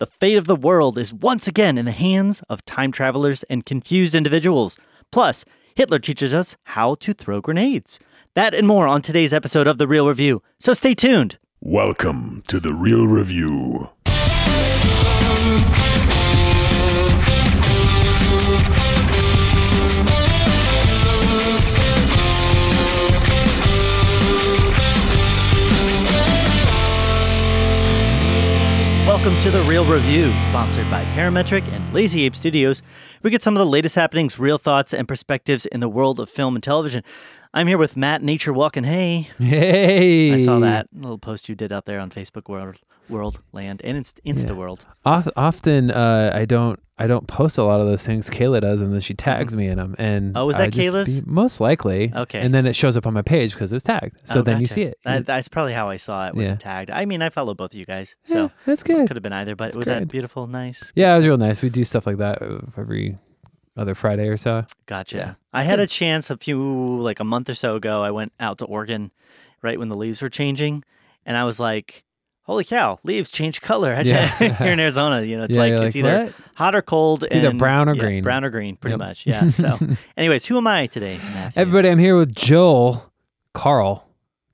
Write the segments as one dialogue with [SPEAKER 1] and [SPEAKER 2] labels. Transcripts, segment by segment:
[SPEAKER 1] the fate of the world is once again in the hands of time travelers and confused individuals. Plus, Hitler teaches us how to throw grenades. That and more on today's episode of The Reel Review. So stay tuned.
[SPEAKER 2] Welcome to the Reel Review.
[SPEAKER 1] Welcome to The Reel Review, sponsored by Parametric and Lazy Ape Studios. We get some of the latest happenings, real thoughts, and perspectives in the world of film and television. I'm here with Matt Nature Walking. Hey,
[SPEAKER 3] Hey,
[SPEAKER 1] I saw that little post you did out there on Facebook World, World Land, and Inst- Insta
[SPEAKER 3] Yeah.
[SPEAKER 1] World.
[SPEAKER 3] Often, uh, I don't, I don't post a lot of those things. Kayla does, and then she tags me in them. And
[SPEAKER 1] Oh, was that Kayla's?
[SPEAKER 3] be- most likely.
[SPEAKER 1] Okay.
[SPEAKER 3] And then it shows up on my page because it was tagged. So
[SPEAKER 1] Oh,
[SPEAKER 3] then you see it.
[SPEAKER 1] That, that's probably how I saw it. Was
[SPEAKER 3] Yeah.
[SPEAKER 1] it tagged? I mean, I follow both of you guys,
[SPEAKER 3] yeah,
[SPEAKER 1] so
[SPEAKER 3] that's good.
[SPEAKER 1] could have been either. But
[SPEAKER 3] That's
[SPEAKER 1] was that
[SPEAKER 3] great.
[SPEAKER 1] beautiful, nice?
[SPEAKER 3] Yeah, it was real nice. We do stuff like that uh, every other Friday or so.
[SPEAKER 1] Gotcha.
[SPEAKER 3] Yeah.
[SPEAKER 1] I had a chance a few, like a month or so ago. I went out to Oregon right when the leaves were changing, and I was like, "Holy cow, leaves change color!"
[SPEAKER 3] Yeah.
[SPEAKER 1] Here in Arizona, you know, it's
[SPEAKER 3] yeah,
[SPEAKER 1] like it's either
[SPEAKER 3] "What?"
[SPEAKER 1] hot or cold.
[SPEAKER 3] It's either brown or green.
[SPEAKER 1] Brown or green, pretty
[SPEAKER 3] Yep.
[SPEAKER 1] much. Yeah. So, anyways, who am I today, Matthew?
[SPEAKER 3] Everybody, I'm here with Joel, Carl,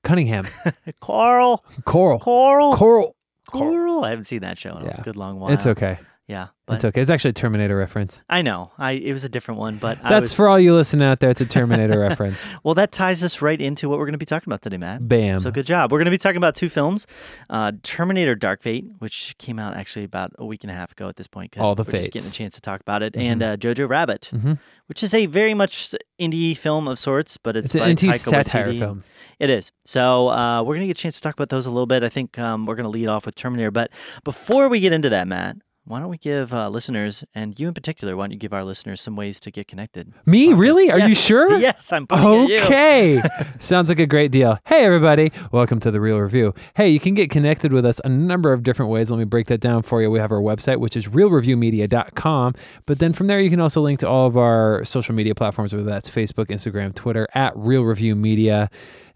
[SPEAKER 3] Cunningham,
[SPEAKER 1] Carl,
[SPEAKER 3] Coral,
[SPEAKER 1] Coral,
[SPEAKER 3] Coral.
[SPEAKER 1] Coral. I haven't seen that show in
[SPEAKER 3] Yeah.
[SPEAKER 1] a good long while.
[SPEAKER 3] It's okay.
[SPEAKER 1] Yeah, but
[SPEAKER 3] It's okay. It's actually a Terminator reference.
[SPEAKER 1] I know. I it was a different one, but I
[SPEAKER 3] That's
[SPEAKER 1] was,
[SPEAKER 3] for all you listening out there. It's a Terminator reference.
[SPEAKER 1] well. That ties us right into what we're going to be talking about today, Matt.
[SPEAKER 3] Bam.
[SPEAKER 1] So good job. We're going to be talking about two films: uh, Terminator: Dark Fate, which came out actually about a week and a half ago at this point.
[SPEAKER 3] All the
[SPEAKER 1] we're just getting a chance to talk about it, and uh, Jojo Rabbit,
[SPEAKER 3] Mhm.
[SPEAKER 1] which is a very much indie film of sorts, but it's,
[SPEAKER 3] It's an
[SPEAKER 1] by Taika
[SPEAKER 3] anti-satire
[SPEAKER 1] Waititi.
[SPEAKER 3] film.
[SPEAKER 1] It is. So uh, we're going to get a chance to talk about those a little bit. I think um, we're going to lead off with Terminator, but before we get into that, Matt. Why don't we give uh, listeners, and you in particular, why don't you give our listeners some ways to get connected?
[SPEAKER 3] Me? Really? Are you sure?
[SPEAKER 1] Yes, I'm.
[SPEAKER 3] Okay. Sounds like a great deal. Hey, everybody. Welcome to The Reel Review. Hey, you can get connected with us a number of different ways. Let me break that down for you. We have our website, which is reelreviewmedia.com. But then from there, you can also link to all of our social media platforms, whether that's Facebook, Instagram, Twitter, at Reel Review Media.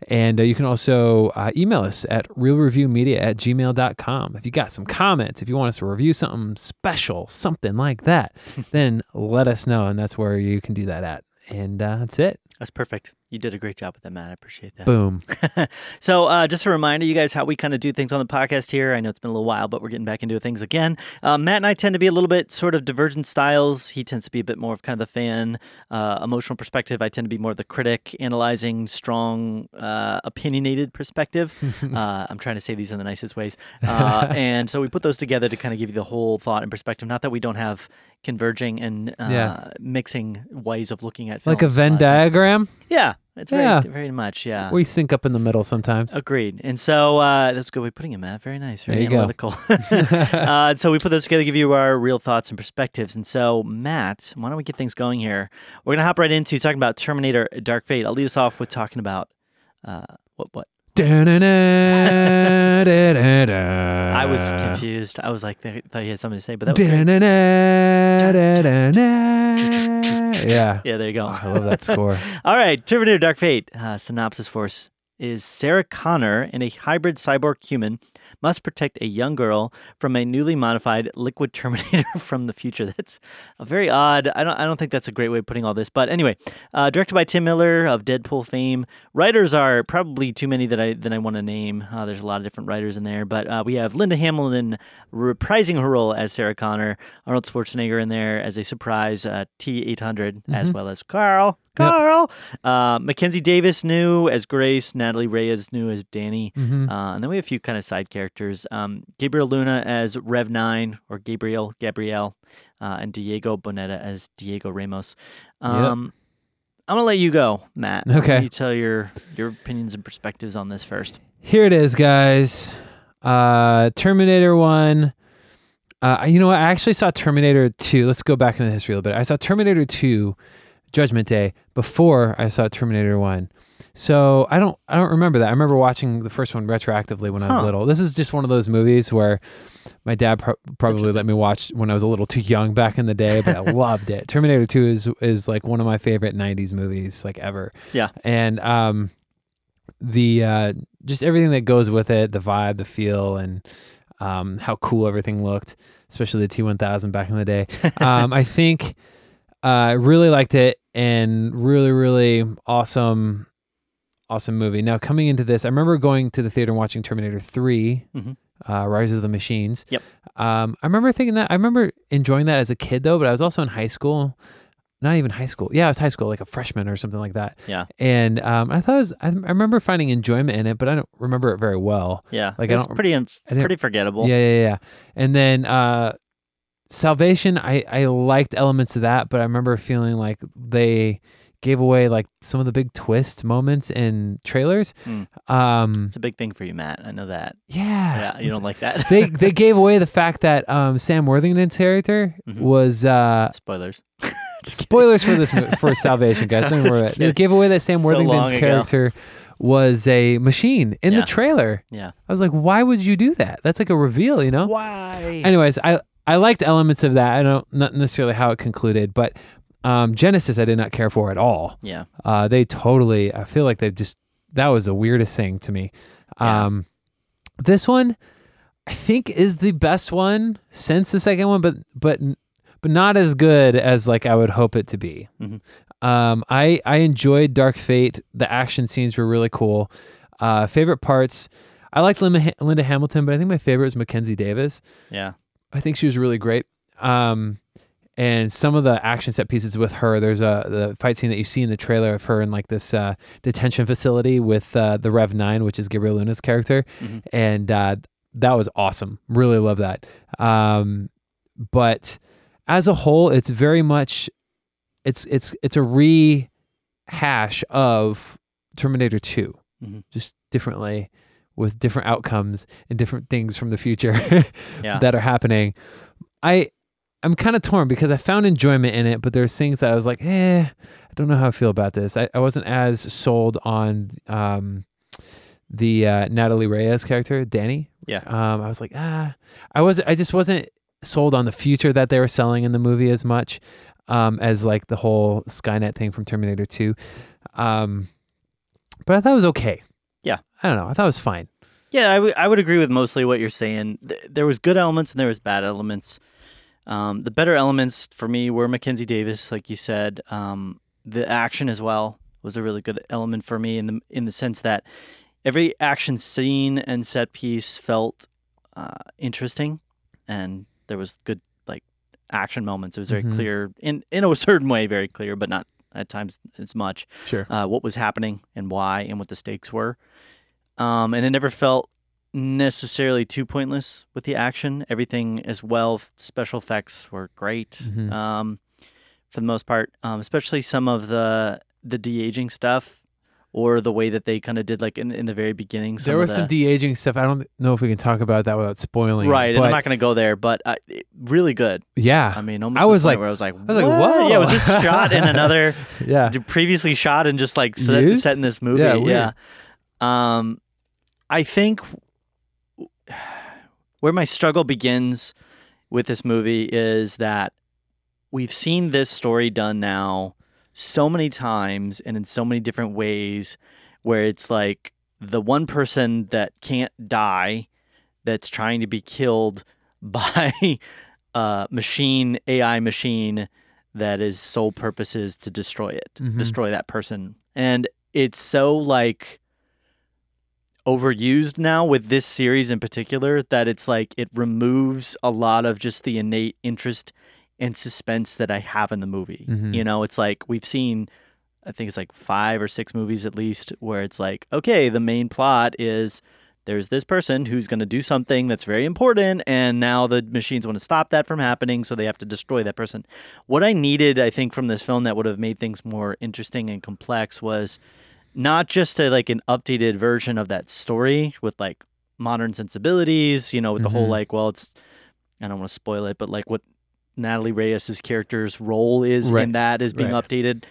[SPEAKER 3] And uh, you can also uh, email us at reelreviewmedia at gmail.com. If you got some comments, if you want us to review something special, something like that, then let us know. And that's where you can do that at. And uh, that's it.
[SPEAKER 1] That's perfect. You did a great job with that, Matt. I appreciate that.
[SPEAKER 3] Boom.
[SPEAKER 1] so, uh, just a reminder, you guys, how we kind of do things on the podcast here. I know it's been a little while, but we're getting back into things again. Uh, Matt and I tend to be a little bit sort of divergent styles. He tends to be a bit more of kind of the fan, uh, emotional perspective. I tend to be more of the critic, analyzing, strong, uh, opinionated perspective. uh, I'm trying to say these in the nicest ways. Uh, and so we put those together to kind of give you the whole thought and perspective. Not that we don't have converging and uh,
[SPEAKER 3] Yeah.
[SPEAKER 1] mixing ways of looking at films.
[SPEAKER 3] like a Venn diagram.
[SPEAKER 1] Yeah, it's very,
[SPEAKER 3] Yeah.
[SPEAKER 1] very much. Yeah.
[SPEAKER 3] We sync up in the middle sometimes.
[SPEAKER 1] Agreed. And so uh, that's a good way of putting it, Matt. Very nice. Very
[SPEAKER 3] There you go.
[SPEAKER 1] analytical. uh, so we put those together to give you our real thoughts and perspectives. And so, Matt, why don't we get things going here? We're going to hop right into talking about Terminator Dark Fate. I'll lead us off with talking about uh, what, what? I
[SPEAKER 3] I
[SPEAKER 1] was confused. I was like, I thought you had something to say, but that was great.
[SPEAKER 3] Yeah.
[SPEAKER 1] Yeah, there you go.
[SPEAKER 3] I love that score.
[SPEAKER 1] All right, Terminator Dark Fate. Uh, synopsis for us is Sarah Connor and a hybrid cyborg human must protect a young girl from a newly modified liquid Terminator from the future. That's a very odd. I don't. I don't think that's a great way of putting all this. But anyway, uh, directed by Tim Miller of Deadpool fame. Writers are probably too many that I than I want to name. Uh, there's a lot of different writers in there, but uh, we have Linda Hamilton reprising her role as Sarah Connor, Arnold Schwarzenegger in there as a surprise uh, T800, as well as Carl.
[SPEAKER 3] Yep.
[SPEAKER 1] Carl, uh, Mackenzie Davis new as Grace, Natalie Reyes new as Danny,
[SPEAKER 3] Mhm.
[SPEAKER 1] uh, and then we have a few kind of side characters. Um, Gabriel Luna as Rev Nine or Gabriel Gabrielle, uh, and Diego Boneta as Diego Ramos. Um, I'm gonna let you go, Matt.
[SPEAKER 3] Okay.
[SPEAKER 1] You tell your your opinions and perspectives on this first.
[SPEAKER 3] Here it is, guys. Uh, Terminator 1. Uh, you know what? I actually saw Terminator 2. Let's go back into history a little bit. I saw Terminator 2 Judgment Day before I saw Terminator 1. So I don't I don't remember that. I remember watching the first one retroactively when I was
[SPEAKER 1] Huh.
[SPEAKER 3] little. This is just one of those movies where my dad pro- probably let me watch when I was a little too young back in the day, but I loved it. Terminator 2 is is like one of my favorite 90s movies like ever.
[SPEAKER 1] Yeah.
[SPEAKER 3] And um the uh just everything that goes with it, the vibe, the feel and um, how cool everything looked, especially the T one thousand back in the day. um, I think I uh, really liked it and really really awesome awesome movie. Now coming into this, I remember going to the theater and watching Terminator 3
[SPEAKER 1] Mhm.
[SPEAKER 3] uh, Rise of the Machines.
[SPEAKER 1] Yep.
[SPEAKER 3] Um, I remember thinking that. I remember enjoying that as a kid though, but I was also in high school. Not even high school. Yeah, I was high school, like a freshman or something like that.
[SPEAKER 1] Yeah.
[SPEAKER 3] And um, I thought it was, I, I remember finding enjoyment in it, but I don't remember it very well.
[SPEAKER 1] Yeah,
[SPEAKER 3] Like,
[SPEAKER 1] it's pretty pretty forgettable.
[SPEAKER 3] Yeah, yeah, yeah. And then uh, Salvation, I I liked elements of that, but I remember feeling like they gave away like some of the big twist moments in trailers.
[SPEAKER 1] Mm.
[SPEAKER 3] Um,
[SPEAKER 1] It's a big thing for you, Matt. I know that.
[SPEAKER 3] yeah,
[SPEAKER 1] Yeah, you don't like that.
[SPEAKER 3] they they gave away the fact that um, Sam Worthington's character
[SPEAKER 1] Mhm.
[SPEAKER 3] was uh,
[SPEAKER 1] spoilers.
[SPEAKER 3] Spoilers for this for Salvation, guys. Don't worry. It. They gave away that Sam
[SPEAKER 1] So
[SPEAKER 3] Worthington's
[SPEAKER 1] ago.
[SPEAKER 3] character was a machine in
[SPEAKER 1] Yeah.
[SPEAKER 3] the trailer.
[SPEAKER 1] Yeah.
[SPEAKER 3] I was like, why would you do that? That's like a reveal, you know?
[SPEAKER 1] Why?
[SPEAKER 3] Anyways, I I liked elements of that. I don't not necessarily how it concluded, but um, Genisys I did not care for at all.
[SPEAKER 1] yeah.
[SPEAKER 3] Uh, they totally. I feel like they just that was the weirdest thing to me.
[SPEAKER 1] Yeah.
[SPEAKER 3] Um, this one, I think, is the best one since the second one, but but but not as good as like I would hope it to be.
[SPEAKER 1] Mhm.
[SPEAKER 3] Um, I I enjoyed Dark Fate. The action scenes were really cool. Uh, favorite parts. I liked Linda, Linda Hamilton, but I think my favorite was Mackenzie Davis.
[SPEAKER 1] Yeah.
[SPEAKER 3] I think she was really great. Um, and some of the action set pieces with her, there's a the fight scene that you see in the trailer of her in like this uh, detention facility with uh, the Rev Nine, which is Gabriel Luna's character,
[SPEAKER 1] Mhm.
[SPEAKER 3] and uh, that was awesome. Really love that. Um, but as a whole, it's very much it's it's it's a rehash of Terminator 2
[SPEAKER 1] Mhm.
[SPEAKER 3] just differently with different outcomes and different things from the future
[SPEAKER 1] Yeah.
[SPEAKER 3] that are happening. I I'm kind of torn because I found enjoyment in it, but there's things that I was like, eh, I don't know how I feel about this. I, I wasn't as sold on um, the uh, Natalie Reyes character, Danny.
[SPEAKER 1] Yeah.
[SPEAKER 3] Um, I was like, ah, I was I just wasn't sold on the future that they were selling in the movie as much um, as like the whole Skynet thing from Terminator 2. Um, but I thought it was okay.
[SPEAKER 1] Yeah.
[SPEAKER 3] I don't know. I thought it was fine.
[SPEAKER 1] Yeah, I would I would agree with mostly what you're saying. Th- There was good elements and there was bad elements. Um, the better elements for me were Mackenzie Davis, like you said. Um, the action as well was a really good element for me in the in the sense that every action scene and set piece felt uh, interesting, and there was good like action moments. It was very
[SPEAKER 3] Mhm.
[SPEAKER 1] clear in in a certain way, very clear, but not at times as much
[SPEAKER 3] Sure.
[SPEAKER 1] uh, what was happening and why and what the stakes were. Um, and it never felt necessarily too pointless with the action. Everything as well, special effects were great
[SPEAKER 3] Mhm.
[SPEAKER 1] um, for the most part, um, especially some of the the de aging stuff or the way that they kind of did like in in the very beginning.
[SPEAKER 3] There was some de aging stuff. I don't know if we can talk about that without spoiling. it,
[SPEAKER 1] right, and
[SPEAKER 3] But
[SPEAKER 1] I'm not going to go there, but uh, it- really good.
[SPEAKER 3] yeah.
[SPEAKER 1] I mean, almost
[SPEAKER 3] I was like-
[SPEAKER 1] where I was like, I
[SPEAKER 3] was like,
[SPEAKER 1] "What?" Yeah, was this shot in another?
[SPEAKER 3] yeah.
[SPEAKER 1] previously shot and just like set, set in this movie.
[SPEAKER 3] Yeah,
[SPEAKER 1] Yeah. Um, I think where my struggle begins with this movie is that we've seen this story done now so many times and in so many different ways where it's like the one person that can't die that's trying to be killed by a machine AI machine that is sole purpose is to destroy it,
[SPEAKER 3] Mhm.
[SPEAKER 1] destroy that person. And it's so like overused now with this series in particular that it's like it removes a lot of just the innate interest and suspense that I have in the movie.
[SPEAKER 3] Mhm.
[SPEAKER 1] You know, it's like we've seen I think it's like 5 or 6 movies at least where it's like okay, the main plot is there's this person who's going to do something that's very important and now the machines want to stop that from happening so they have to destroy that person what i needed i think from this film that would have made things more interesting and complex was not just a like an updated version of that story with like modern sensibilities you know with the whole
[SPEAKER 3] Mhm.
[SPEAKER 1] like well it's i don't want to spoil it but like what natalie reyes's character's role is
[SPEAKER 3] Right.
[SPEAKER 1] in that is being
[SPEAKER 3] Right.
[SPEAKER 1] updated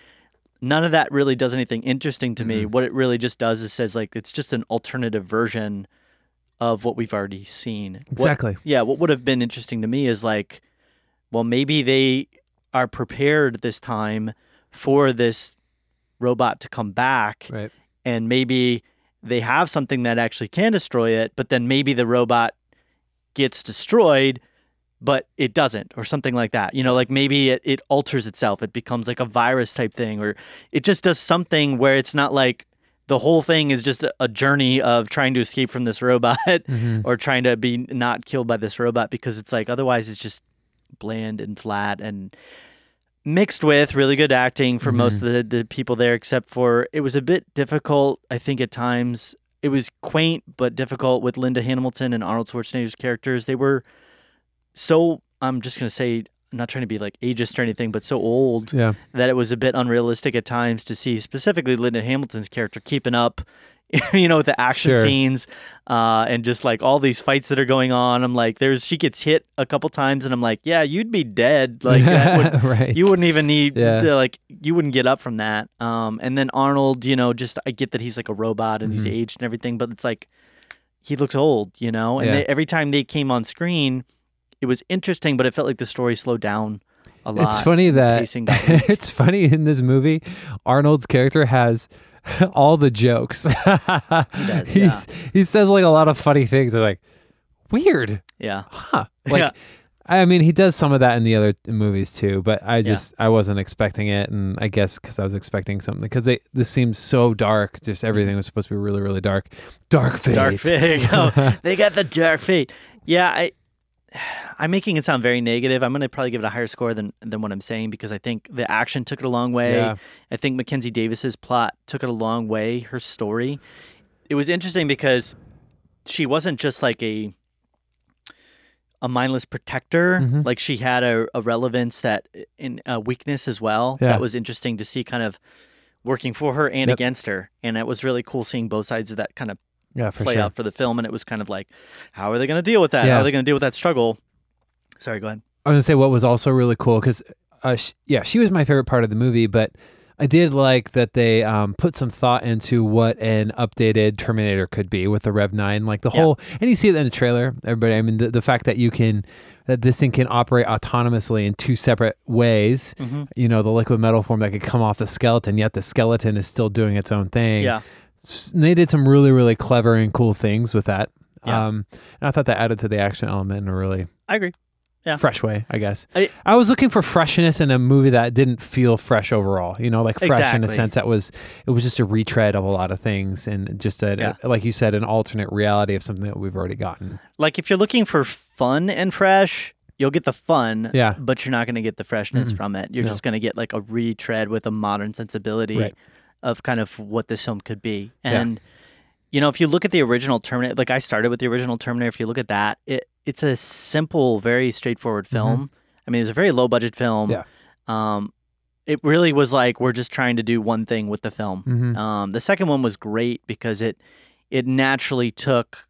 [SPEAKER 1] none of that really does anything interesting to me.
[SPEAKER 3] Mhm.
[SPEAKER 1] What it really just does is says like it's just an alternative version of what we've already seen. What-
[SPEAKER 3] Exactly.
[SPEAKER 1] yeah, what would have been interesting to me is like, well, maybe they are prepared this time for this robot to come back,
[SPEAKER 3] Right.
[SPEAKER 1] and maybe they have something that actually can destroy it, but then maybe the robot gets destroyed, but it doesn't, or something like that. You know, like maybe it, it alters itself. It becomes like a virus type thing, or it just does something where it's not like the whole thing is just a, journey of trying to escape from this robot
[SPEAKER 3] Mhm.
[SPEAKER 1] or trying to be not killed by this robot because it's like otherwise it's just bland and flat and mixed with really good acting for most mm-hmm. of the, the people there except for it was a bit difficult i think at times. It was quaint but difficult with linda hamilton and arnold schwarzenegger's characters. They were so i'm just going to say I'm not trying to be like ageist or anything but so old
[SPEAKER 3] Yeah.
[SPEAKER 1] that it was a bit unrealistic at times to see specifically Linda Hamilton's character keeping up, you know, with the action
[SPEAKER 3] Sure.
[SPEAKER 1] scenes uh, and just like all these fights that are going on. I'm like, there's she gets hit a couple times, and I'm like, yeah, you'd be dead. Like that would,
[SPEAKER 3] right.
[SPEAKER 1] you wouldn't even need
[SPEAKER 3] Yeah.
[SPEAKER 1] to, like you wouldn't get up from that. Um, and then Arnold, you know, just I get that he's like a robot and he's
[SPEAKER 3] Mhm.
[SPEAKER 1] aged and everything, but it's like he looks old, you know. And
[SPEAKER 3] Yeah.
[SPEAKER 1] they, every time they came on screen, it was interesting, but it felt like the story slowed down a lot.
[SPEAKER 3] It's funny that
[SPEAKER 1] pacing got weak.
[SPEAKER 3] it's funny in this movie, Arnold's character has all the jokes. he
[SPEAKER 1] does, yeah.
[SPEAKER 3] He says like a lot of funny things. They're like, weird,
[SPEAKER 1] Yeah.
[SPEAKER 3] huh? Like,
[SPEAKER 1] Yeah.
[SPEAKER 3] I mean, he does some of that in the other movies too, but I just I wasn't expecting it, and I guess because I was expecting something because they this seems so dark. Just everything mm-hmm. was supposed to be really really dark. Dark fate.
[SPEAKER 1] Dark fate. Oh, they got the dark fate. Yeah, I, I'm making it sound very negative. I'm going to probably give it a higher score than than what I'm saying because I think the action took it a long way.
[SPEAKER 3] Yeah.
[SPEAKER 1] I think Mackenzie Davis's plot took it a long way. Her story. It was interesting because she wasn't just like a a mindless protector.
[SPEAKER 3] Mhm.
[SPEAKER 1] Like she had a, a relevance that in a weakness as well.
[SPEAKER 3] Yeah.
[SPEAKER 1] That was interesting to see kind of working for her and
[SPEAKER 3] Yep.
[SPEAKER 1] against her. And it was really cool seeing both sides of that kind of
[SPEAKER 3] Yeah, for
[SPEAKER 1] play
[SPEAKER 3] sure.
[SPEAKER 1] out for the film, and it was kind of like, how are they going to deal with that?
[SPEAKER 3] Yeah.
[SPEAKER 1] How are they going to deal with that struggle? Sorry, go ahead.
[SPEAKER 3] I was gonna say what was also really cool because, uh, sh- yeah, she was my favorite part of the movie, but I did like that they um, put some thought into what an updated Terminator could be with the Rev Nine, like the
[SPEAKER 1] Yeah.
[SPEAKER 3] whole, and you see it in the trailer. Everybody, I mean, the, the fact that you can, that this thing can operate autonomously in two separate ways.
[SPEAKER 1] Mm-hmm.
[SPEAKER 3] You know, the liquid metal form that could come off the skeleton, yet the skeleton is still doing its own thing.
[SPEAKER 1] Yeah,
[SPEAKER 3] they did some really, really clever and cool things with that.
[SPEAKER 1] Yeah.
[SPEAKER 3] Um, and I thought that added to the action element in a really
[SPEAKER 1] I agree. Yeah.
[SPEAKER 3] fresh way, I guess.
[SPEAKER 1] I-
[SPEAKER 3] I, was looking for freshness in a movie that didn't feel fresh overall. You know, like fresh in a sense that was it was just a retread of a lot of things and just a,
[SPEAKER 1] Yeah.
[SPEAKER 3] like you said, an alternate reality of something that we've already gotten.
[SPEAKER 1] Like if you're looking for fun and fresh, you'll get the fun.
[SPEAKER 3] Yeah.
[SPEAKER 1] but you're not going to get the freshness
[SPEAKER 3] Mm-mm.
[SPEAKER 1] from it. You're
[SPEAKER 3] No.
[SPEAKER 1] just going to get like a retread with a modern sensibility
[SPEAKER 3] Right.
[SPEAKER 1] Of kind of what this film could be.
[SPEAKER 3] Yeah.
[SPEAKER 1] And you know, if you look at the original Terminator, like I started with the original Terminator. If you look at that, it it's a simple, very straightforward film. I mean, it's a very low budget film.
[SPEAKER 3] Mm-hmm. Yeah.
[SPEAKER 1] Um, it really was like we're just trying to do one thing with the film.
[SPEAKER 3] Mhm.
[SPEAKER 1] Um, the second one was great because it it naturally took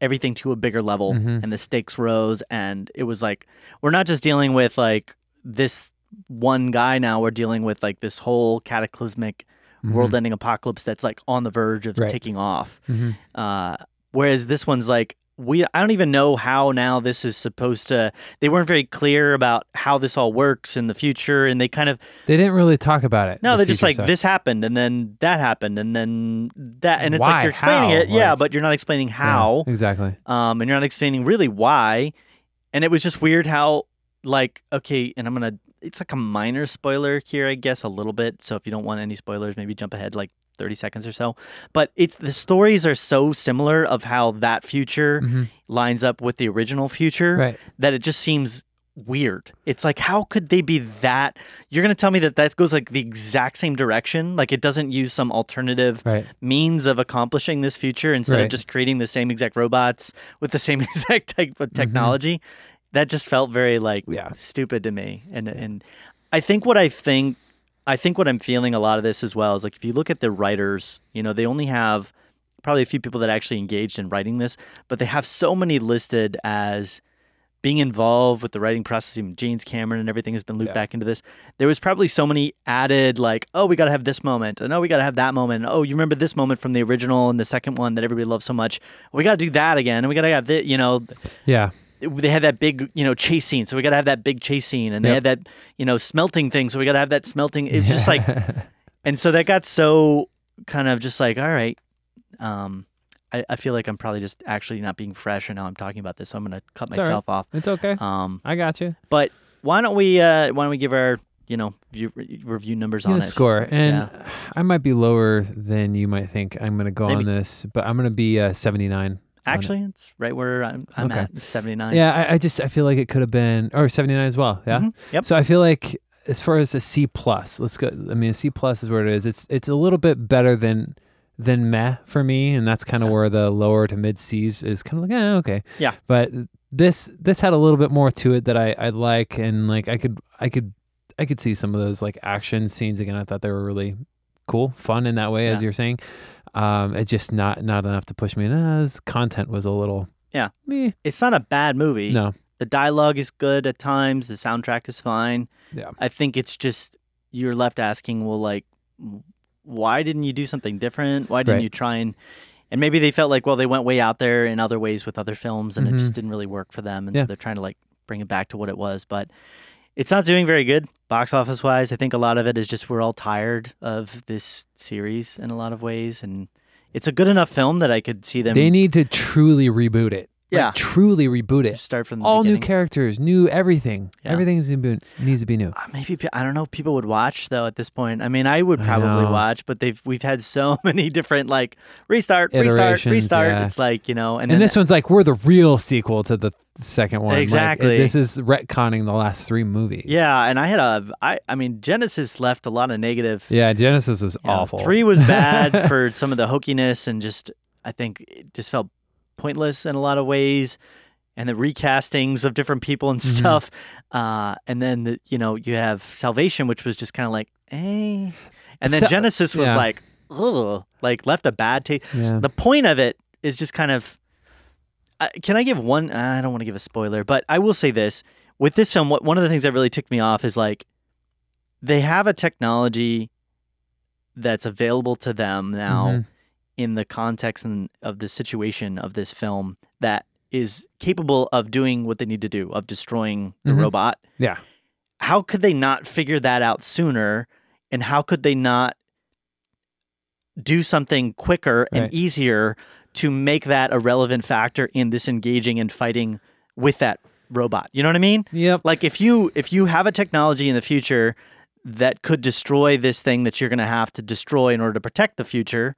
[SPEAKER 1] everything to a bigger level
[SPEAKER 3] Mhm.
[SPEAKER 1] and the stakes rose and it was like we're not just dealing with like this one guy now we're dealing with like this whole cataclysmic
[SPEAKER 3] Mhm.
[SPEAKER 1] world-ending apocalypse that's like on the verge of
[SPEAKER 3] Right.
[SPEAKER 1] taking off
[SPEAKER 3] Mhm.
[SPEAKER 1] uh, whereas this one's like we I don't even know how now this is supposed to they weren't very clear about how this all works in the future and they kind of
[SPEAKER 3] They didn't really talk about it.
[SPEAKER 1] no,
[SPEAKER 3] the
[SPEAKER 1] they're just like this happened and then that happened and then that and it's
[SPEAKER 3] Why?
[SPEAKER 1] like you're explaining
[SPEAKER 3] How?
[SPEAKER 1] it, yeah, but you're not explaining
[SPEAKER 3] Yeah,
[SPEAKER 1] how,
[SPEAKER 3] exactly.
[SPEAKER 1] um, and you're not explaining really why, and it was just weird how like okay, and I'm gonna it's like a minor spoiler here, I guess, a little bit. So if you don't want any spoilers, maybe jump ahead like 30 seconds or so. But it's the stories are so similar of how that future
[SPEAKER 3] Mhm.
[SPEAKER 1] lines up with the original future
[SPEAKER 3] Right.
[SPEAKER 1] that it just seems weird. It's like how could they be that? You're gonna tell me that that goes like the exact same direction, like it doesn't use some alternative
[SPEAKER 3] Right.
[SPEAKER 1] means of accomplishing this future instead
[SPEAKER 3] Right.
[SPEAKER 1] of just creating the same exact robots with the same exact type
[SPEAKER 3] Mm-hmm.
[SPEAKER 1] of technology. That just felt very like
[SPEAKER 3] Yeah.
[SPEAKER 1] stupid to me. And and I think what I think I think what I'm feeling a lot of this as well is like if you look at the writers, you know, they only have probably a few people that actually engaged in writing this, but they have so many listed as being involved with the writing process. Even James Cameron and everything has been looped
[SPEAKER 3] Yeah.
[SPEAKER 1] back into this. There was probably so many added, like, oh, we got to have this moment, and oh, we got to have that moment. Oh, you remember this moment from the original and the second one that everybody loves so much. We got to do that again, and we got to have this. You know,
[SPEAKER 3] Yeah.
[SPEAKER 1] They had that big, you know, chase scene, so we got to have that big chase scene, and they had that, you know, smelting thing, so we got to have that smelting. It's just like, and so that got so kind of just like, all right, um, I, I feel like I'm probably just actually not being fresh, and now I'm talking about this, so I'm gonna cut
[SPEAKER 3] It's all right.
[SPEAKER 1] myself off.
[SPEAKER 3] It's okay.
[SPEAKER 1] Um,
[SPEAKER 3] I got you.
[SPEAKER 1] but why don't we uh why don't we give our you know view, review numbers on it?
[SPEAKER 3] score, and I might be lower than you might think. I'm going to go on this, but I'm going to be uh, 79.
[SPEAKER 1] Actually, it's right where I'm, I'm
[SPEAKER 3] Okay.
[SPEAKER 1] at 79.
[SPEAKER 3] Yeah, I, I just I feel like it could have been or 79 as well. Yeah.
[SPEAKER 1] Mhm. Yep.
[SPEAKER 3] So I feel like as far as a C plus, let's go. I mean, a C plus is where it is. It's it's a little bit better than than meh for me, and that's kind of
[SPEAKER 1] Yeah.
[SPEAKER 3] where the lower to mid C's is kind of like, eh, okay.
[SPEAKER 1] Yeah.
[SPEAKER 3] But this this had a little bit more to it that I I like, and like I could I could I could see some of those like action scenes again. I thought they were really cool, fun in that way, as you're saying. Um, it's just not not enough to push me. Nah, this content was a little
[SPEAKER 1] Yeah.
[SPEAKER 3] meh.
[SPEAKER 1] It's not a bad movie.
[SPEAKER 3] No.
[SPEAKER 1] The dialogue is good at times. The soundtrack is fine.
[SPEAKER 3] Yeah.
[SPEAKER 1] I think it's just you're left asking, well, like, why didn't you do something different? Why didn't
[SPEAKER 3] Right.
[SPEAKER 1] you try and and maybe they felt like, well, they went way out there in other ways with other films, and
[SPEAKER 3] Mhm.
[SPEAKER 1] it just didn't really work for them, and
[SPEAKER 3] Yeah.
[SPEAKER 1] so they're trying to like bring it back to what it was. But it's not doing very good box office wise. I think a lot of it is just we're all tired of this series in a lot of ways, and it's a good enough film that I could see them
[SPEAKER 3] They need to truly reboot it. Like,
[SPEAKER 1] Yeah.
[SPEAKER 3] truly reboot it.
[SPEAKER 1] start from the
[SPEAKER 3] All new characters, new everything.
[SPEAKER 1] Yeah.
[SPEAKER 3] Everything is new, needs to be new.
[SPEAKER 1] Uh, maybe I don't know. if People would watch though at this point. I mean, I would probably
[SPEAKER 3] know.
[SPEAKER 1] watch, but they've we've had so many different like restart, restart, restart.
[SPEAKER 3] yeah.
[SPEAKER 1] It's like you know, and,
[SPEAKER 3] And,
[SPEAKER 1] then
[SPEAKER 3] this one's like we're the real sequel to the second one. Like,
[SPEAKER 1] Exactly.
[SPEAKER 3] this is retconning the last three movies.
[SPEAKER 1] yeah. And I had a I I mean Genisys left a lot of negative.
[SPEAKER 3] Yeah. Genisys was
[SPEAKER 1] you know,
[SPEAKER 3] awful.
[SPEAKER 1] Three was bad for some of the hokiness and just I think it just felt pointless in a lot of ways. And the recastings of different people and
[SPEAKER 3] Mhm.
[SPEAKER 1] stuff, uh, and then the, you know you have Salvation, which was just kind of like, eh, and then
[SPEAKER 3] So-
[SPEAKER 1] Genisys was
[SPEAKER 3] yeah.
[SPEAKER 1] like, ugh, like left a bad taste.
[SPEAKER 3] Yeah.
[SPEAKER 1] The point of it is just kind of. Uh, can I give one? I don't want to give a spoiler, but I will say this: with this film, what, one of the things that really ticked me off is like they have a technology that's available to them now
[SPEAKER 3] Mhm.
[SPEAKER 1] In the context and of the situation of this film that is capable of doing what they need to do of destroying the
[SPEAKER 3] Mhm.
[SPEAKER 1] robot.
[SPEAKER 3] Yeah.
[SPEAKER 1] How could they not figure that out sooner? And how could they not do something quicker
[SPEAKER 3] Right.
[SPEAKER 1] and easier to make that a relevant factor in this engaging and fighting with that robot? You know what I mean?
[SPEAKER 3] Yep.
[SPEAKER 1] Like if you if you have a technology in the future that could destroy this thing that you're going to have to destroy in order to protect the future,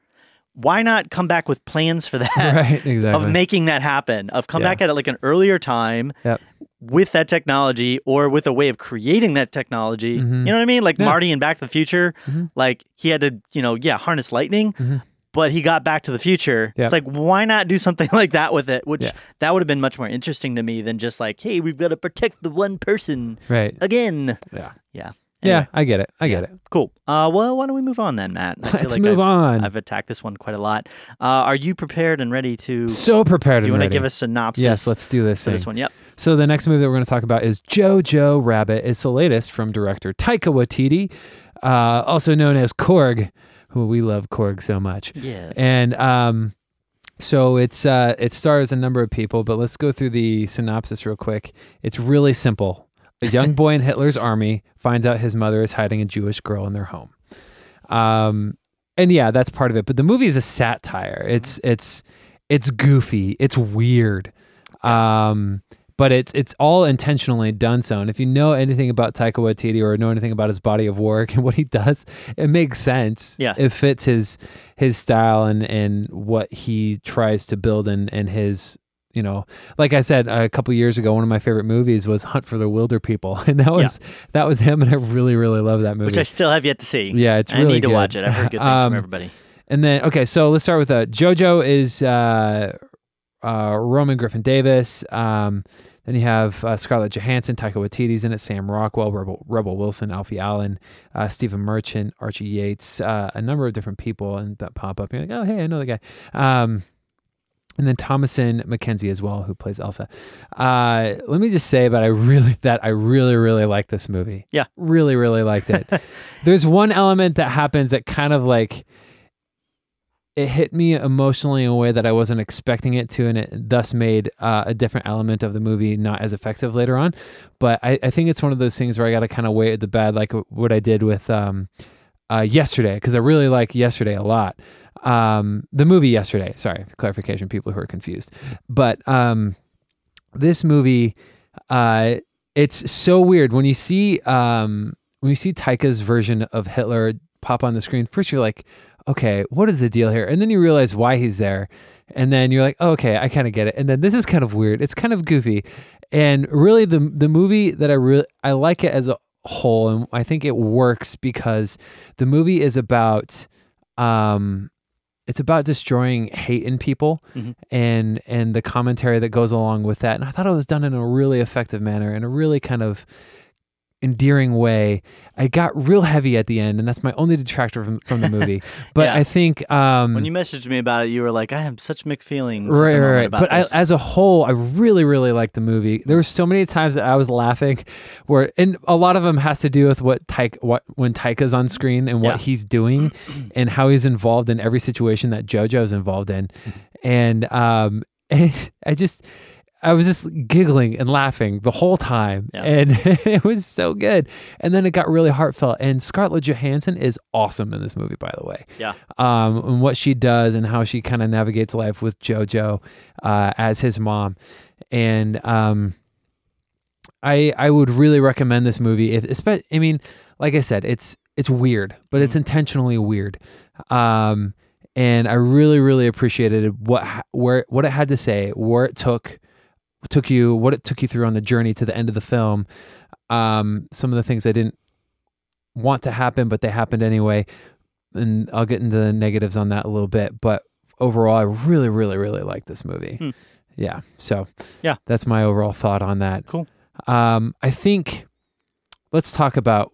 [SPEAKER 1] why not come back with plans for that?
[SPEAKER 3] Right. Exactly.
[SPEAKER 1] Of making that happen, of come
[SPEAKER 3] Yeah.
[SPEAKER 1] back at it like an earlier time
[SPEAKER 3] Yep.
[SPEAKER 1] with that technology or with a way of creating that technology.
[SPEAKER 3] Mhm.
[SPEAKER 1] You know what I mean? Like
[SPEAKER 3] Yeah.
[SPEAKER 1] Marty in Back to the Future,
[SPEAKER 3] Mhm.
[SPEAKER 1] like he had to, you know, yeah, harness lightning,
[SPEAKER 3] Mhm.
[SPEAKER 1] but he got back to the future.
[SPEAKER 3] Yep.
[SPEAKER 1] It's like, why not do something like that with it? Which
[SPEAKER 3] Yeah.
[SPEAKER 1] that would have been much more interesting to me than just like, hey, we've got to protect the one person
[SPEAKER 3] right.
[SPEAKER 1] again.
[SPEAKER 3] Yeah.
[SPEAKER 1] Yeah.
[SPEAKER 3] Yeah. I get it. I get it.
[SPEAKER 1] Cool. Uh, well, why don't we move on then, Matt? I
[SPEAKER 3] Let's
[SPEAKER 1] like
[SPEAKER 3] move
[SPEAKER 1] I've,
[SPEAKER 3] on.
[SPEAKER 1] I've attacked this one quite a lot. Uh, are you prepared and ready to?
[SPEAKER 3] so prepared
[SPEAKER 1] do you
[SPEAKER 3] and
[SPEAKER 1] want to
[SPEAKER 3] ready.
[SPEAKER 1] give a synopsis?
[SPEAKER 3] Yes. Let's do this
[SPEAKER 1] for
[SPEAKER 3] thing.
[SPEAKER 1] this one. Yep.
[SPEAKER 3] So the next movie that we're going to talk about is Jojo Rabbit. It's the latest from director Taika Waititi, uh, also known as Korg, who we love Korg so much.
[SPEAKER 1] Yes.
[SPEAKER 3] And um, so it's uh, it stars a number of people, but let's go through the synopsis real quick. It's really simple. A young boy in Hitler's army finds out his mother is hiding a Jewish girl in their home. Um, and yeah, that's part of it. But the movie is a satire. It's it's it's goofy. It's weird. Um, but it's it's all intentionally done so. And if you know anything about Taika Waititi or know anything about his body of work and what he does, it makes sense.
[SPEAKER 1] Yeah.
[SPEAKER 3] it fits his his style and and what he tries to build and and his you know like i said a couple years ago one of my favorite movies was Hunt for the Wilderpeople and that was that was him and i really really love that movie
[SPEAKER 1] Which I still have yet to see.
[SPEAKER 3] yeah it's
[SPEAKER 1] I
[SPEAKER 3] really
[SPEAKER 1] need to
[SPEAKER 3] good.
[SPEAKER 1] watch it. I've heard good things
[SPEAKER 3] Um,
[SPEAKER 1] from everybody.
[SPEAKER 3] and then okay so let's start with uh jojo is uh uh roman griffin davis um then you have uh, Scarlett Johansson, Taika Waititi's in it, Sam Rockwell, Rebel, Rebel Wilson, Alfie Allen, uh, Stephen Merchant, Archie Yates, uh, a number of different people and that pop up. You're like, oh, hey, I know the guy. Um, and then Thomasin McKenzie as well, who plays Elsa. Uh, let me just say, but I really that I really really like this movie.
[SPEAKER 1] Yeah.
[SPEAKER 3] really really liked it. There's one element that happens that kind of like it hit me emotionally in a way that I wasn't expecting it to, and it thus made uh, a different element of the movie not as effective later on. But I, I think it's one of those things where I got to kind of weigh it the bad, like what I did with um, uh, yesterday because I really like yesterday a lot. Um, the movie yesterday. Sorry, clarification, people who are confused. But um, this movie, uh, it's so weird when you see um, when you see Taika's version of Hitler pop on the screen. First, you're like, okay, what is the deal here? And then you realize why he's there. And then you're like, oh, okay, I kind of get it. And then this is kind of weird. It's kind of goofy. And really, the the movie that I really I like it as a whole, and I think it works because the movie is about um, it's about destroying hate in people
[SPEAKER 1] Mhm.
[SPEAKER 3] and and the commentary that goes along with that. And I thought it was done in a really effective manner, in a really kind of endearing way. I got real heavy at the end, and that's my only detractor from, from the movie. But
[SPEAKER 1] Yeah.
[SPEAKER 3] I think um,
[SPEAKER 1] When you messaged me about it, you were like, "I have such mixed feelings."
[SPEAKER 3] right, right, But I, as a whole, I really, really liked the movie. There were so many times that I was laughing, where and a lot of them has to do with what Taika, what when Taika's on screen and what
[SPEAKER 1] Yeah.
[SPEAKER 3] he's doing, and how he's involved in every situation that JoJo's involved in, and um, I just. I was just giggling and laughing the whole time,
[SPEAKER 1] Yeah.
[SPEAKER 3] and it was so good. And then it got really heartfelt. And Scarlett Johansson is awesome in this movie, by the way
[SPEAKER 1] yeah,
[SPEAKER 3] um, and what she does and how she kind of navigates life with JoJo uh, as his mom. And um, I I would really recommend this movie. If I mean, like I said, it's it's weird, but it's intentionally weird. Um, and I really really appreciated what where what it had to say, where it took took you, what it took you through on the journey to the end of the film. Um, some of the things I didn't want to happen, but they happened anyway and I'll get into the negatives on that a little bit. But overall, I really, really, really like this movie.
[SPEAKER 1] Hmm.
[SPEAKER 3] Yeah. So
[SPEAKER 1] Yeah.
[SPEAKER 3] that's my overall thought on that.
[SPEAKER 1] Cool.
[SPEAKER 3] Um, I think let's talk about.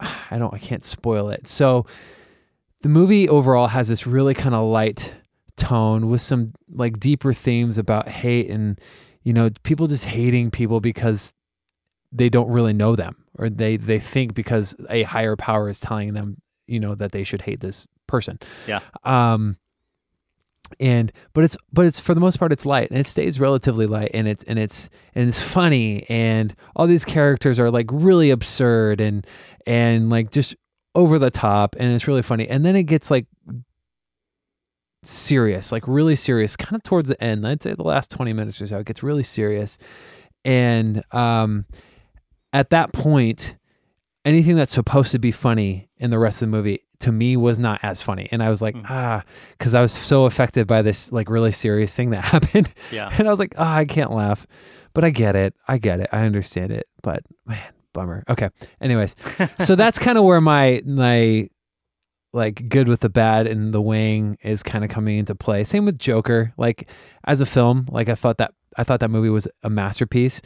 [SPEAKER 3] I don't. I can't spoil it. So the movie overall has this really kind of light tone with some like deeper themes about hate and you know people just hating people because they don't really know them or they they think because a higher power is telling them you know that they should hate this person
[SPEAKER 1] Yeah.
[SPEAKER 3] um and but it's but it's for the most part it's light and it stays relatively light and it's and it's and it's funny and all these characters are like really absurd and and like just over the top and it's really funny and then it gets like serious like really serious kind of towards the end i'd say the last 20 minutes or so it gets really serious. And um at that point anything that's supposed to be funny in the rest of the movie to me was not as funny. And i was like
[SPEAKER 1] Mm.
[SPEAKER 3] ah because i was so affected by this like really serious thing that happened.
[SPEAKER 1] Yeah.
[SPEAKER 3] and i was like ah i can't laugh. But i get it. I get it. I understand it. But man bummer. Okay. Anyways so that's kind of where my my like good with the bad and the wing is kind of coming into play same with joker like as a film like i thought that i thought that movie was a masterpiece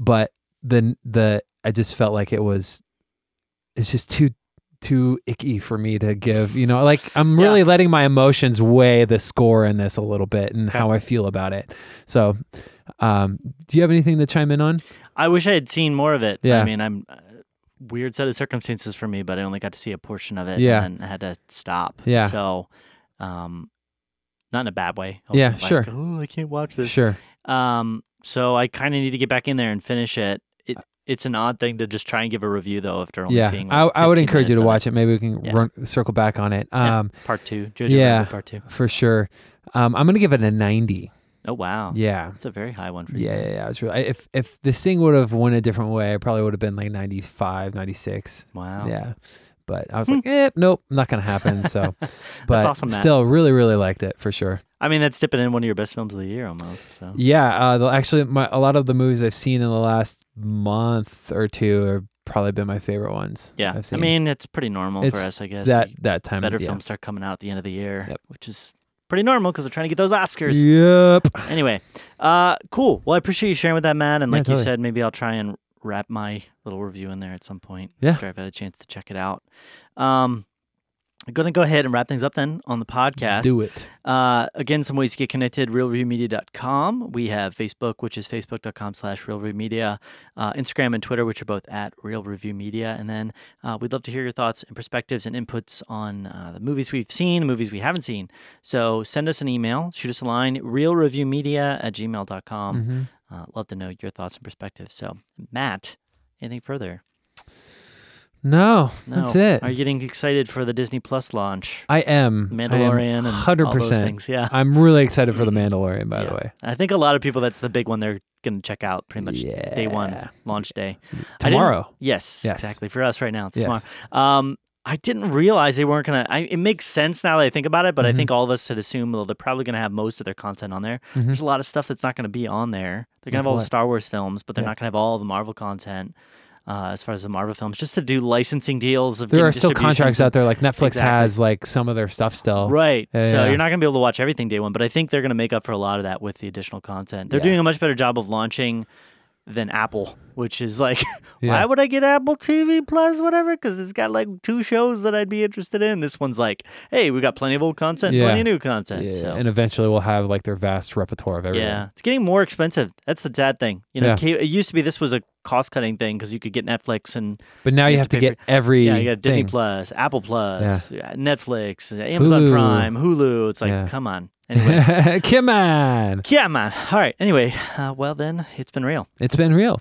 [SPEAKER 3] but the the i just felt like it was it's just too too icky for me to give you know like i'm
[SPEAKER 1] Yeah.
[SPEAKER 3] really letting my emotions weigh the score in this a little bit and how i feel about it so um do you have anything to chime in on
[SPEAKER 1] I wish I had seen more of it.
[SPEAKER 3] Yeah.
[SPEAKER 1] I mean, I'm weird set of circumstances for me, but I only got to see a portion of it.
[SPEAKER 3] Yeah.
[SPEAKER 1] and I had to stop.
[SPEAKER 3] Yeah.
[SPEAKER 1] So, um, not in a bad way. I
[SPEAKER 3] Yeah,
[SPEAKER 1] like,
[SPEAKER 3] sure.
[SPEAKER 1] oh, I can't watch this.
[SPEAKER 3] sure
[SPEAKER 1] Um, so I kind of need to get back in there and finish it. It it's an odd thing to just try and give a review though after only
[SPEAKER 3] yeah
[SPEAKER 1] seeing.
[SPEAKER 3] I,
[SPEAKER 1] like,
[SPEAKER 3] I would encourage you to watch it. maybe we can
[SPEAKER 1] Yeah.
[SPEAKER 3] run, circle back on it
[SPEAKER 1] Yeah.
[SPEAKER 3] um
[SPEAKER 1] Part two, Jojo
[SPEAKER 3] Yeah.
[SPEAKER 1] Rabbit Part two.
[SPEAKER 3] for sure um i'm gonna give it a 90
[SPEAKER 1] Oh wow,
[SPEAKER 3] yeah
[SPEAKER 1] it's a very high one for you.
[SPEAKER 3] yeah yeah, yeah. It's really, if if this thing would have went a different way, I probably would have been like 95, 96.
[SPEAKER 1] Wow.
[SPEAKER 3] Yeah. But I was like, eh, nope, not gonna happen. So, but
[SPEAKER 1] awesome,
[SPEAKER 3] still, really, really liked it for sure.
[SPEAKER 1] I mean, that's dipping in one of your best films of the year almost. So
[SPEAKER 3] Yeah, uh, actually, my a lot of the movies I've seen in the last month or two have probably been my favorite ones.
[SPEAKER 1] yeah, I mean, it's pretty normal for us, I guess.
[SPEAKER 3] that that time.
[SPEAKER 1] better
[SPEAKER 3] yeah.
[SPEAKER 1] films start coming out at the end of the year,
[SPEAKER 3] Yep.
[SPEAKER 1] which is pretty normal because they're trying to get those Oscars.
[SPEAKER 3] Yep.
[SPEAKER 1] Anyway, uh, cool. Well, I appreciate you sharing with that, Matt. And
[SPEAKER 3] Yeah,
[SPEAKER 1] like you said, maybe I'll try and wrap my little review in there at some point
[SPEAKER 3] Yeah.
[SPEAKER 1] after I've had a chance to check it out. Um, I'm going to go ahead and wrap things up then on the podcast.
[SPEAKER 3] Do it.
[SPEAKER 1] Uh, again, some ways to get connected, reelreviewmedia.com. We have Facebook, which is facebook.com slash reelreviewmedia, uh, Instagram and Twitter, which are both at reelreviewmedia. And then uh, we'd love to hear your thoughts and perspectives and inputs on uh, the movies we've seen, the movies we haven't seen. So send us an email, shoot us a line, reelreviewmedia at gmail.com.
[SPEAKER 3] Mhm.
[SPEAKER 1] Uh, love to know your thoughts and perspectives. So, Matt, anything further?
[SPEAKER 3] No,
[SPEAKER 1] No.
[SPEAKER 3] that's it.
[SPEAKER 1] Are you getting excited for the Disney Plus launch?
[SPEAKER 3] I am. I am
[SPEAKER 1] Mandalorian and
[SPEAKER 3] hundred
[SPEAKER 1] all those
[SPEAKER 3] percent.
[SPEAKER 1] things. Yeah.
[SPEAKER 3] I'm really excited for the Mandalorian. By the way,
[SPEAKER 1] I think a lot of people that's the big one they're going to check out pretty much day one, launch day.
[SPEAKER 3] Tomorrow.
[SPEAKER 1] Yes,
[SPEAKER 3] Yes.
[SPEAKER 1] exactly. For us right now, it's
[SPEAKER 3] Yes.
[SPEAKER 1] tomorrow. Um, I didn't realize they weren't gonna. I, it makes sense now that I think about it, but I
[SPEAKER 3] Mhm.
[SPEAKER 1] think all of us had assumed well, they're probably gonna have most of their content on there.
[SPEAKER 3] Mhm.
[SPEAKER 1] There's a lot of stuff that's not gonna be on there. They're gonna have all the? Star Wars films, but they're
[SPEAKER 3] Yeah.
[SPEAKER 1] not gonna have all the Marvel content. Uh, as far as the Marvel films, just to do licensing deals of
[SPEAKER 3] There are still contracts out there. Like Netflix
[SPEAKER 1] Exactly.
[SPEAKER 3] has like some of their stuff still.
[SPEAKER 1] Right.
[SPEAKER 3] Yeah,
[SPEAKER 1] so
[SPEAKER 3] yeah.
[SPEAKER 1] you're not going to be able to watch everything day one, but I think they're going to make up for a lot of that with the additional content. They're
[SPEAKER 3] Yeah.
[SPEAKER 1] doing a much better job of launching than Apple, which is like,
[SPEAKER 3] Yeah.
[SPEAKER 1] why would I get Apple TV Plus, whatever? Because it's got like two shows that I'd be interested in. This one's like, hey, we got plenty of old content,
[SPEAKER 3] Yeah.
[SPEAKER 1] plenty of new content.
[SPEAKER 3] Yeah,
[SPEAKER 1] so.
[SPEAKER 3] and eventually we'll have like their vast repertoire of everything.
[SPEAKER 1] yeah, it's getting more expensive. That's the sad thing. You know,
[SPEAKER 3] Yeah.
[SPEAKER 1] it used to be this was a cost cutting thing because you could get Netflix and
[SPEAKER 3] But now
[SPEAKER 1] You
[SPEAKER 3] you
[SPEAKER 1] have to
[SPEAKER 3] get every
[SPEAKER 1] yeah, you got Disney
[SPEAKER 3] thing.
[SPEAKER 1] Plus, Apple Plus, Netflix, Amazon
[SPEAKER 3] Hulu.
[SPEAKER 1] Prime, Hulu. It's like, come on. Anyway,
[SPEAKER 3] Come on.
[SPEAKER 1] yeah, man. All right. Anyway, uh, well then, it's been real.
[SPEAKER 3] It's been real.